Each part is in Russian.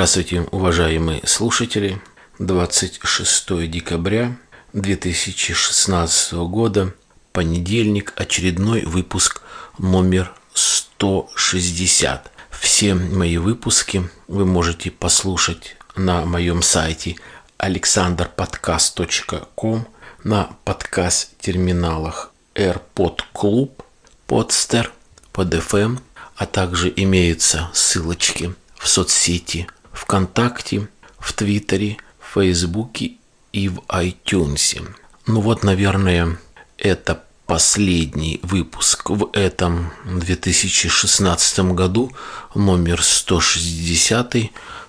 Здравствуйте, уважаемые слушатели. 26 декабря 2016 года, понедельник, очередной выпуск номер 160. Все мои выпуски вы можете послушать на моем сайте alexanderpodcast.com, на подкаст-терминалах AirPod Club, Podster, PodFM, а также имеются ссылочки в соцсети ВКонтакте, в Твиттере, в Фейсбуке и в iTunes. Ну вот, наверное, это последний выпуск в этом 2016 году, номер 160,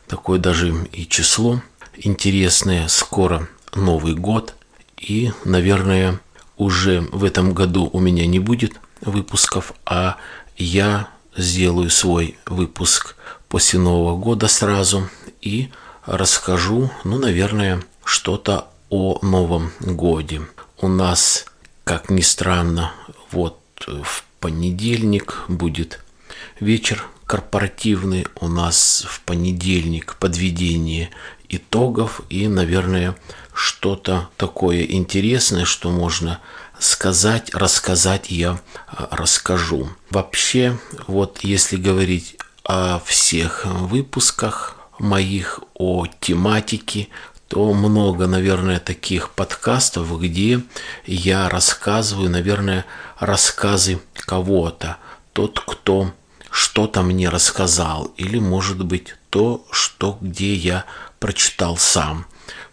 такое даже и число интересное, скоро Новый год, и, наверное, уже в этом году у меня не будет выпусков, а я сделаю свой выпуск после Нового года сразу и расскажу, ну, наверное, что-то о Новом годе. У нас как ни странно, вот в понедельник будет вечер корпоративный. У нас в понедельник подведение итогов и, наверное, что-то такое интересное, что можно сказать, рассказать я а, расскажу. Вообще, вот если говорить о всех выпусках моих, о тематике, то много, наверное, таких подкастов, где я рассказываю, наверное, рассказы кого-то. Тот, кто что-то мне рассказал, или, может быть, то, что где я прочитал сам.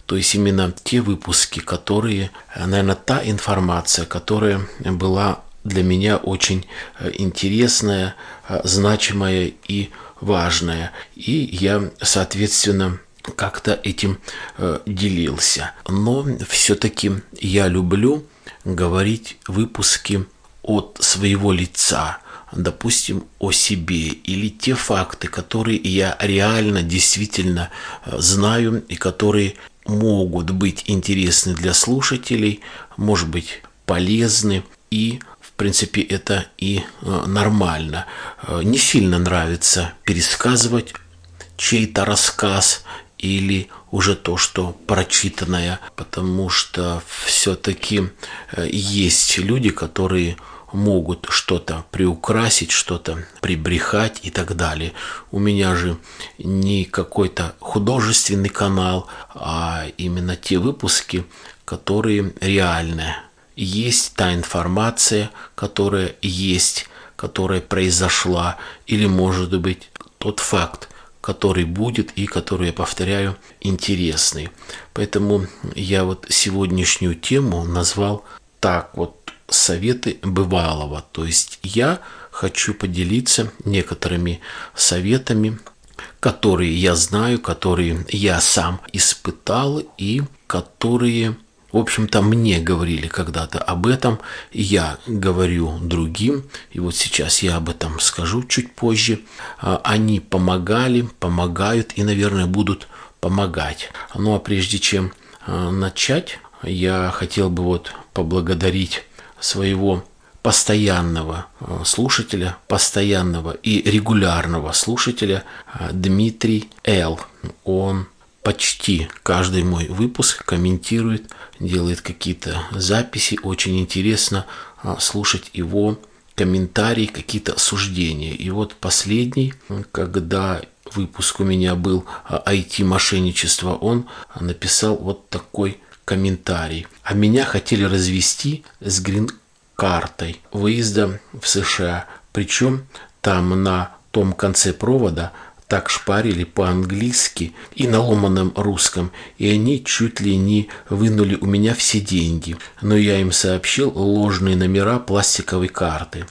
То есть именно те выпуски, которые, наверное, та информация, которая была для меня очень э, интересная, э, значимая и важная. И я, соответственно, как-то этим э, делился. Но все-таки я люблю говорить выпуски от своего лица, допустим, о себе или те факты, которые я реально, действительно знаю и которые могут быть интересны для слушателей, может быть полезны и принципе это и э, нормально. Э, не сильно нравится пересказывать чей-то рассказ или уже то, что прочитанное, потому что все-таки э, есть люди, которые могут что-то приукрасить, что-то прибрехать и так далее. У меня же не какой-то художественный канал, а именно те выпуски, которые реальные. Есть та информация, которая есть, которая произошла, или может быть тот факт, который будет и который, я повторяю, интересный. Поэтому я вот сегодняшнюю тему назвал так вот советы бывалого. То есть я хочу поделиться некоторыми советами, которые я знаю, которые я сам испытал и которые в общем-то, мне говорили когда-то об этом, я говорю другим, и вот сейчас я об этом скажу чуть позже. А, они помогали, помогают и, наверное, будут помогать. Ну а прежде чем а, начать, я хотел бы вот поблагодарить своего постоянного а, слушателя, постоянного и регулярного слушателя Дмитрий Л. Он почти каждый мой выпуск комментирует, делает какие-то записи. Очень интересно а, слушать его комментарии, какие-то суждения. И вот последний, когда выпуск у меня был IT-мошенничество, он написал вот такой комментарий. А меня хотели развести с грин-картой выезда в США. Причем там на том конце провода так шпарили по-английски и на ломаном русском, и они чуть ли не вынули у меня все деньги. Но я им сообщил ложные номера пластиковой карты.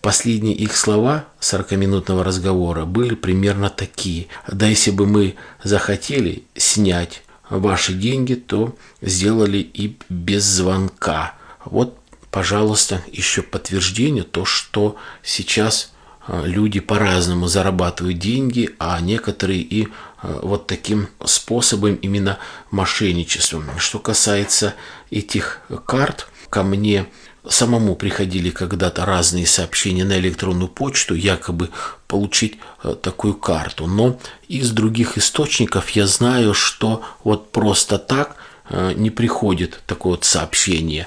Последние их слова 40-минутного разговора были примерно такие. Да если бы мы захотели снять ваши деньги, то сделали и без звонка. Вот, пожалуйста, еще подтверждение, то, что сейчас люди по-разному зарабатывают деньги, а некоторые и а, вот таким способом именно мошенничеством. Что касается этих карт, ко мне самому приходили когда-то разные сообщения на электронную почту, якобы получить э, такую карту. Но из других источников я знаю, что вот просто так не приходит такое вот сообщение.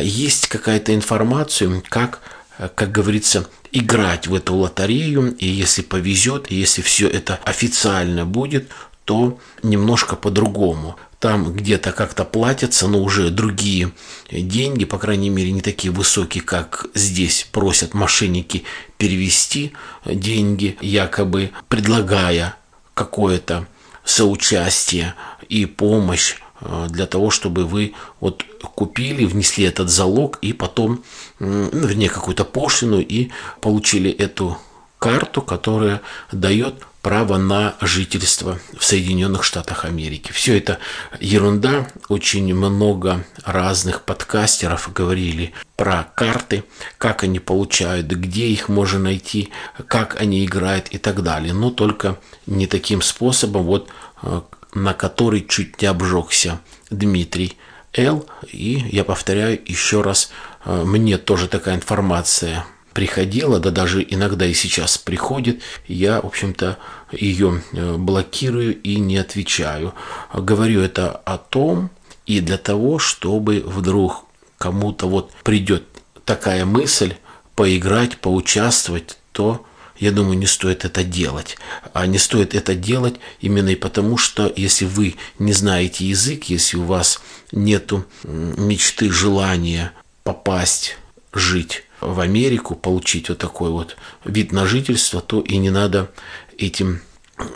Есть какая-то информация, как, как говорится, играть в эту лотерею, и если повезет, и если все это официально будет, то немножко по-другому. Там где-то как-то платятся, но уже другие деньги, по крайней мере, не такие высокие, как здесь просят мошенники перевести деньги, якобы предлагая какое-то соучастие и помощь э, для того, чтобы вы вот купили, внесли этот залог и потом, ну, вернее, какую-то пошлину и получили эту карту, которая дает право на жительство в Соединенных Штатах Америки. Все это ерунда. Очень много разных подкастеров говорили про карты, как они получают, где их можно найти, как они играют и так далее. Но только не таким способом, вот э, на который чуть не обжегся Дмитрий Л. И я повторяю еще раз, э, мне тоже такая информация приходила, да даже иногда и сейчас приходит, я, в общем-то, ее э, блокирую и не отвечаю. Говорю это о том и для того, чтобы вдруг кому-то вот придет такая мысль поиграть, поучаствовать, то я думаю, не стоит это делать. А не стоит это делать именно и потому, что если вы не знаете язык, если у вас нет мечты, желания попасть, жить в Америку, получить вот такой вот вид на жительство, то и не надо этим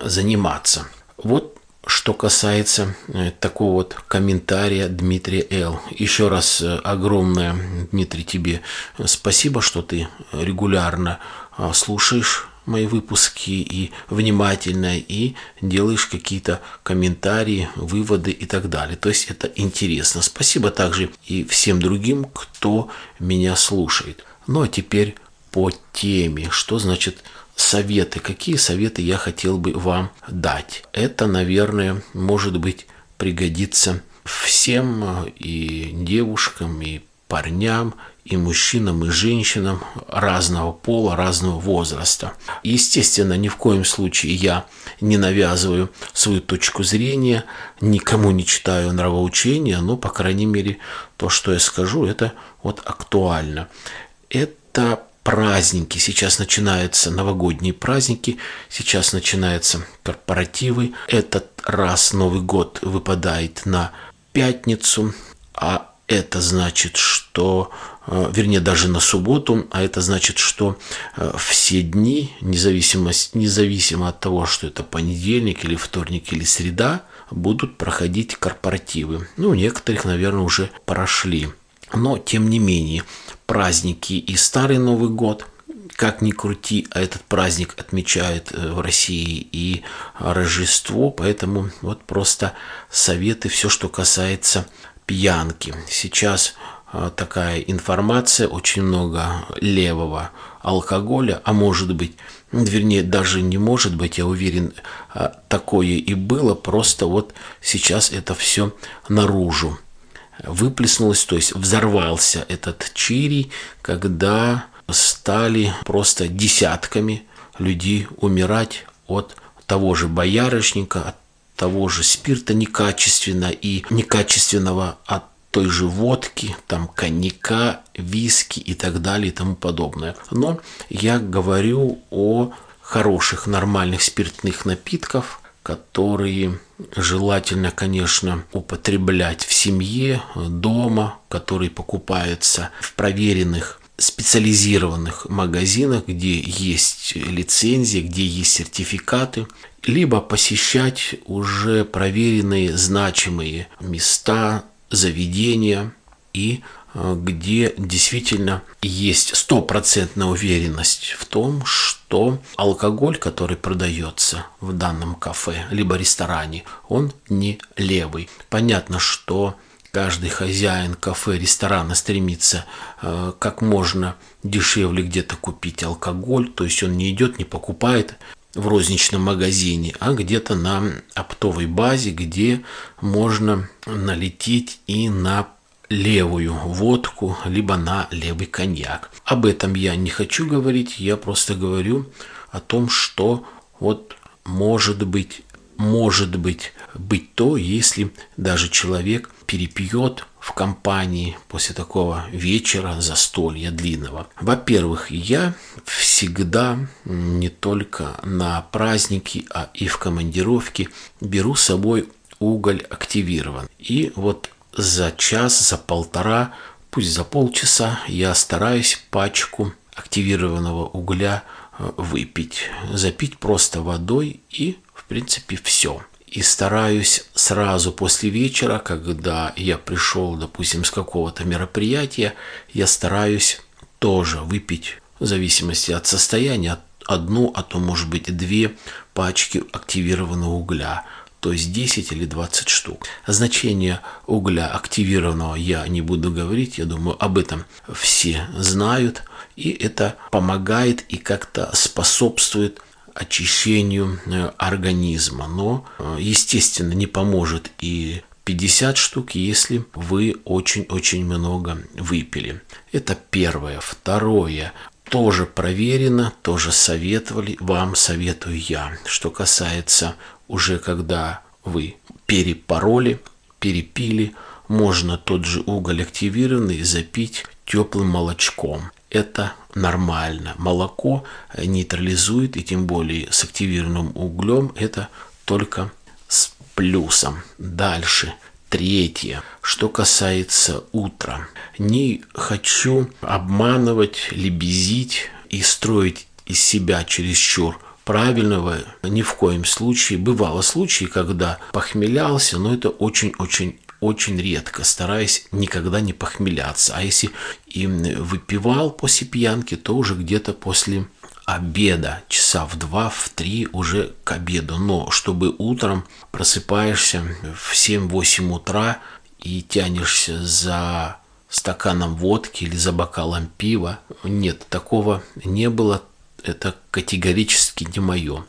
заниматься. Вот что касается э, такого вот комментария Дмитрия Л. Еще раз э, огромное, Дмитрий, тебе спасибо, что ты регулярно слушаешь мои выпуски и внимательно и делаешь какие-то комментарии, выводы и так далее. То есть это интересно. Спасибо также и всем другим, кто меня слушает. Ну а теперь по теме. Что значит советы? Какие советы я хотел бы вам дать? Это, наверное, может быть пригодится всем и девушкам, и парням, и мужчинам, и женщинам разного пола, разного возраста. Естественно, ни в коем случае я не навязываю свою точку зрения, никому не читаю нравоучения, но, по крайней мере, то, что я скажу, это вот актуально. Это праздники. Сейчас начинаются новогодние праздники, сейчас начинаются корпоративы. Этот раз Новый год выпадает на пятницу, а это значит, что, э, вернее, даже на субботу, а это значит, что э, все дни, независимо, независимо от того, что это понедельник или вторник или среда, будут проходить корпоративы. Ну, некоторых, наверное, уже прошли. Но, тем не менее, праздники и Старый Новый год, как ни крути, а этот праздник отмечают э, в России и Рождество, поэтому вот просто советы, все, что касается пьянки. Сейчас э, такая информация, очень много левого алкоголя, а может быть, вернее, даже не может быть, я уверен, э, такое и было, просто вот сейчас это все наружу выплеснулось, то есть взорвался этот чирий, когда стали просто десятками людей умирать от того же боярышника, от того же спирта некачественно и некачественного от той же водки, там коньяка, виски и так далее и тому подобное. Но я говорю о хороших, нормальных спиртных напитков, которые желательно, конечно, употреблять в семье, дома, который покупается в проверенных специализированных магазинах, где есть лицензии, где есть сертификаты, либо посещать уже проверенные значимые места, заведения и Э, где действительно есть стопроцентная уверенность в том, что алкоголь, который продается в данном кафе либо ресторане, он не левый. Понятно, что каждый хозяин кафе, ресторана стремится э, как можно дешевле где-то купить алкоголь, то есть он не идет, не покупает в розничном магазине, а где-то на оптовой базе, где можно налететь и на левую водку, либо на левый коньяк. Об этом я не хочу говорить, я просто говорю о том, что вот может быть, может быть, быть то, если даже человек перепьет в компании после такого вечера застолья длинного. Во-первых, я всегда не только на праздники, а и в командировке беру с собой уголь активирован. И вот за час, за полтора, пусть за полчаса я стараюсь пачку активированного угля э, выпить, запить просто водой и, в принципе, все. И стараюсь сразу после вечера, когда я пришел, допустим, с какого-то мероприятия, я стараюсь тоже выпить, в зависимости от состояния, одну, а то может быть две пачки активированного угля то есть 10 или 20 штук. Значение угля активированного я не буду говорить, я думаю, об этом все знают, и это помогает и как-то способствует очищению э, организма. Но, э, естественно, не поможет и 50 штук, если вы очень-очень много выпили. Это первое. Второе тоже проверено, тоже советовали, вам советую я. Что касается уже когда вы перепороли, перепили, можно тот же уголь активированный запить теплым молочком. Это нормально. Молоко нейтрализует, и тем более с активированным углем это только с плюсом. Дальше. Третье. Что касается утра. Не хочу обманывать, лебезить и строить из себя чересчур правильного ни в коем случае. Бывало случаи, когда похмелялся, но это очень-очень очень редко, стараясь никогда не похмеляться. А если и выпивал после пьянки, то уже где-то после обеда, часа в два, в три уже к обеду. Но чтобы утром просыпаешься в 7-8 утра и тянешься за стаканом водки или за бокалом пива, нет, такого не было это категорически не мое.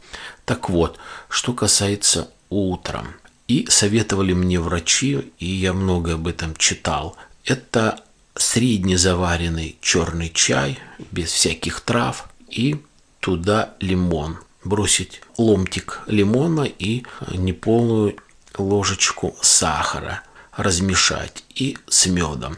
Так вот, что касается утром. И советовали мне врачи, и я много об этом читал. Это среднезаваренный черный чай, без всяких трав, и туда лимон. Бросить ломтик лимона и неполную ложечку сахара размешать и с медом.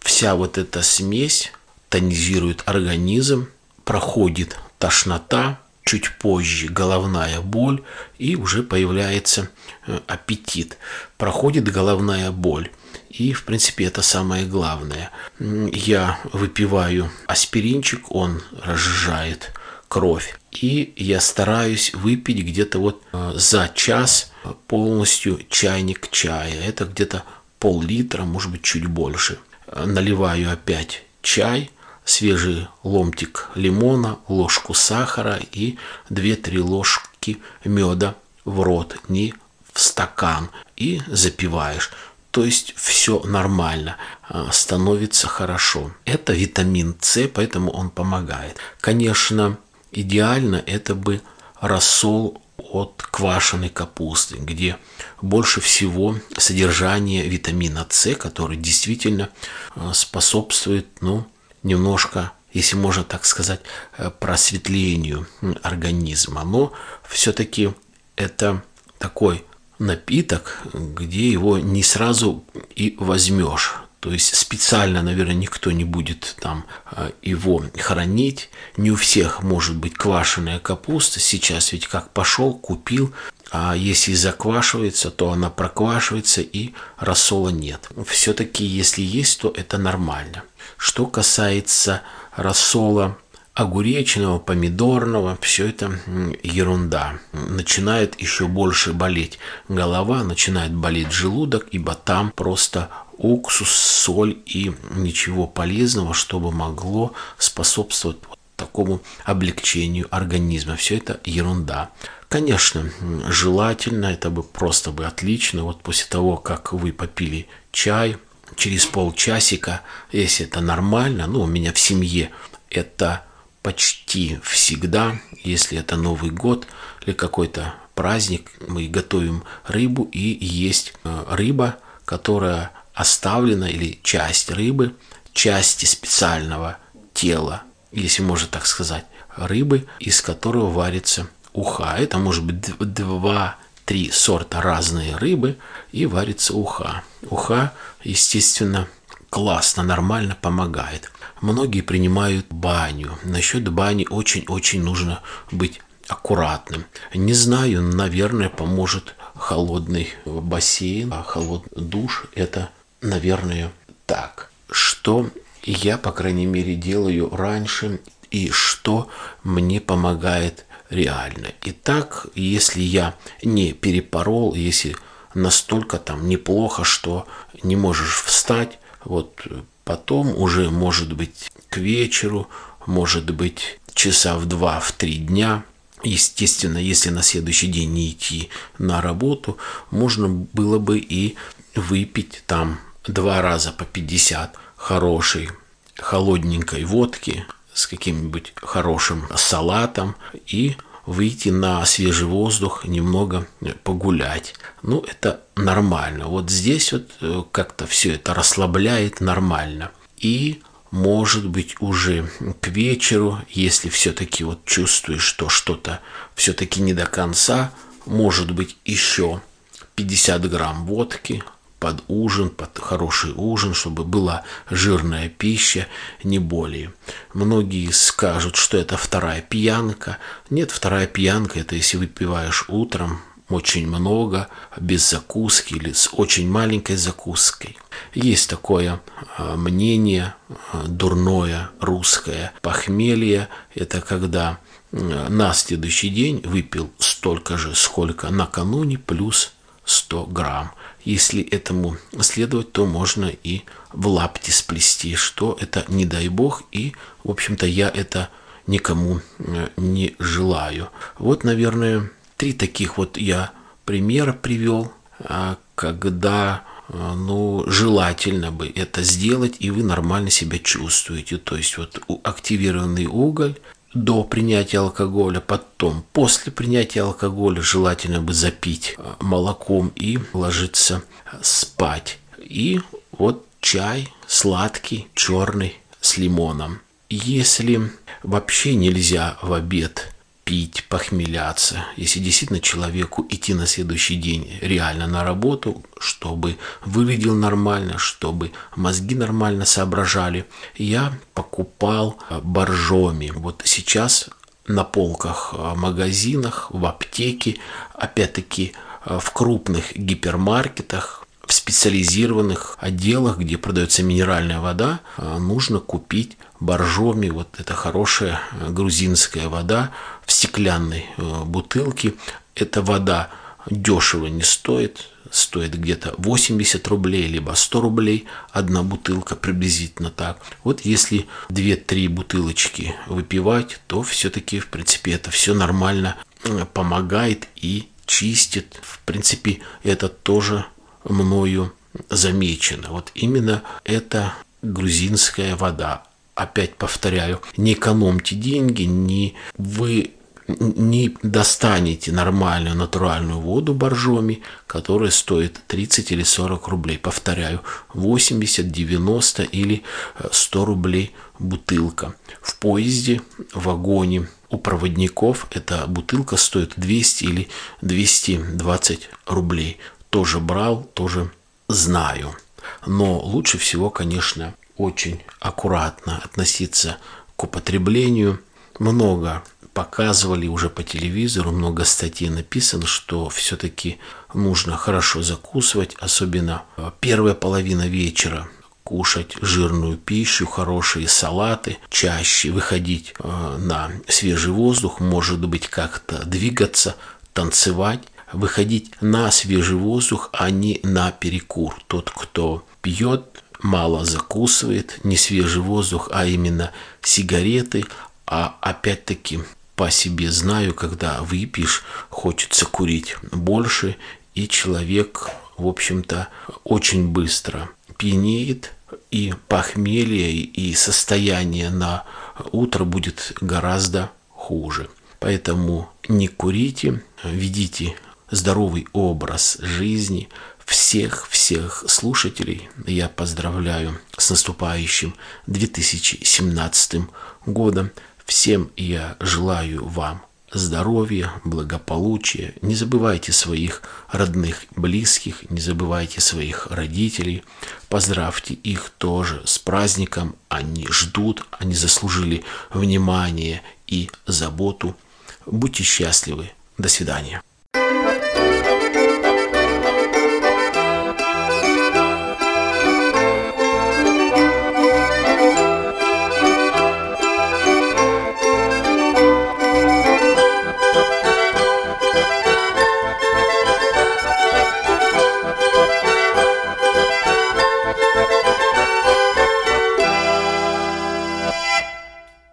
Вся вот эта смесь тонизирует организм, проходит тошнота, чуть позже головная боль и уже появляется э, аппетит. Проходит головная боль. И, в принципе, это самое главное. Я выпиваю аспиринчик, он разжижает кровь. И я стараюсь выпить где-то вот э, за час полностью чайник чая. Это где-то пол-литра, может быть, чуть больше. Наливаю опять чай – свежий ломтик лимона, ложку сахара и 2-3 ложки меда в рот, не в стакан, и запиваешь. То есть все нормально, а, становится хорошо. Это витамин С, поэтому он помогает. Конечно, идеально это бы рассол от квашеной капусты, где больше всего содержание витамина С, который действительно а, способствует ну, немножко, если можно так сказать, э, просветлению организма. Но все-таки это такой напиток, где его не сразу и возьмешь. То есть специально, наверное, никто не будет там э, его хранить. Не у всех может быть квашеная капуста. Сейчас ведь как пошел, купил, а если заквашивается, то она проквашивается и рассола нет. Все-таки, если есть, то это нормально. Что касается рассола огуречного, помидорного, все это ерунда. Начинает еще больше болеть голова, начинает болеть желудок, ибо там просто уксус, соль и ничего полезного, чтобы могло способствовать такому облегчению организма. Все это ерунда. Конечно, желательно, это бы просто бы отлично, вот после того, как вы попили чай, через полчасика, если это нормально, ну, у меня в семье это почти всегда, если это Новый год или какой-то праздник, мы готовим рыбу и есть э, рыба, которая оставлена или часть рыбы, части специального тела, если можно так сказать, рыбы, из которого варится уха. Это может быть два-три сорта разные рыбы и варится уха. Уха, естественно, классно, нормально помогает. Многие принимают баню. Насчет бани очень-очень нужно быть аккуратным. Не знаю, наверное, поможет холодный бассейн, а холодный душ – это, наверное, так. Что я, по крайней мере, делаю раньше и что мне помогает реально. Итак, если я не перепорол, если настолько там неплохо, что не можешь встать, вот потом уже может быть к вечеру, может быть часа в два, в три дня. Естественно, если на следующий день не идти на работу, можно было бы и выпить там два раза по 50 хорошей холодненькой водки с каким-нибудь хорошим салатом и выйти на свежий воздух, немного погулять. Ну, это нормально. Вот здесь вот э, как-то все это расслабляет нормально. И может быть уже к вечеру, если все-таки вот чувствуешь, что что-то все-таки не до конца, может быть еще 50 грамм водки, под ужин, под хороший ужин, чтобы была жирная пища, не более. Многие скажут, что это вторая пьянка. Нет, вторая пьянка – это если выпиваешь утром очень много, без закуски или с очень маленькой закуской. Есть такое а, мнение а, дурное русское. Похмелье – это когда на следующий день выпил столько же, сколько накануне, плюс 100 грамм. Если этому следовать, то можно и в лапти сплести, что это не дай бог, и, в общем-то, я это никому э, не желаю. Вот, наверное, три таких вот я примера привел, а, когда э, ну, желательно бы это сделать, и вы нормально себя чувствуете. То есть вот активированный уголь, до принятия алкоголя, потом после принятия алкоголя желательно бы запить э, молоком и ложиться спать. И вот чай сладкий, черный, с лимоном. Если вообще нельзя в обед пить, похмеляться, если действительно человеку идти на следующий день реально на работу, чтобы выглядел нормально, чтобы мозги нормально соображали, я покупал э, боржоми. Вот сейчас на полках в э, магазинах, в аптеке, опять-таки э, в крупных гипермаркетах в специализированных отделах, где продается минеральная вода, а, нужно купить боржоми. Вот это хорошая грузинская вода в стеклянной э, бутылке. Эта вода дешево не стоит, стоит где-то 80 рублей, либо 100 рублей одна бутылка, приблизительно так. Вот если 2-3 бутылочки выпивать, то все-таки, в принципе, это все нормально э, помогает и чистит. В принципе, это тоже мною замечено. Вот именно это грузинская вода. Опять повторяю, не экономьте деньги, не вы не достанете нормальную натуральную воду боржоми, которая стоит 30 или 40 рублей. Повторяю, 80, 90 или 100 рублей бутылка. В поезде, в вагоне у проводников эта бутылка стоит 200 или 220 рублей тоже брал, тоже знаю. Но лучше всего, конечно, очень аккуратно относиться к употреблению. Много показывали уже по телевизору, много статей написано, что все-таки нужно хорошо закусывать, особенно первая половина вечера кушать жирную пищу, хорошие салаты, чаще выходить э, на свежий воздух, может быть как-то двигаться, танцевать, выходить на свежий воздух, а не на перекур. Тот, кто пьет, мало закусывает, не свежий воздух, а именно сигареты. А опять-таки по себе знаю, когда выпьешь, хочется курить больше, и человек, в общем-то, очень быстро пьянеет, и похмелье, и состояние на утро будет гораздо хуже. Поэтому не курите, ведите здоровый образ жизни, всех-всех слушателей я поздравляю с наступающим 2017 годом. Всем я желаю вам здоровья, благополучия. Не забывайте своих родных, близких, не забывайте своих родителей. Поздравьте их тоже с праздником. Они ждут, они заслужили внимание и заботу. Будьте счастливы. До свидания.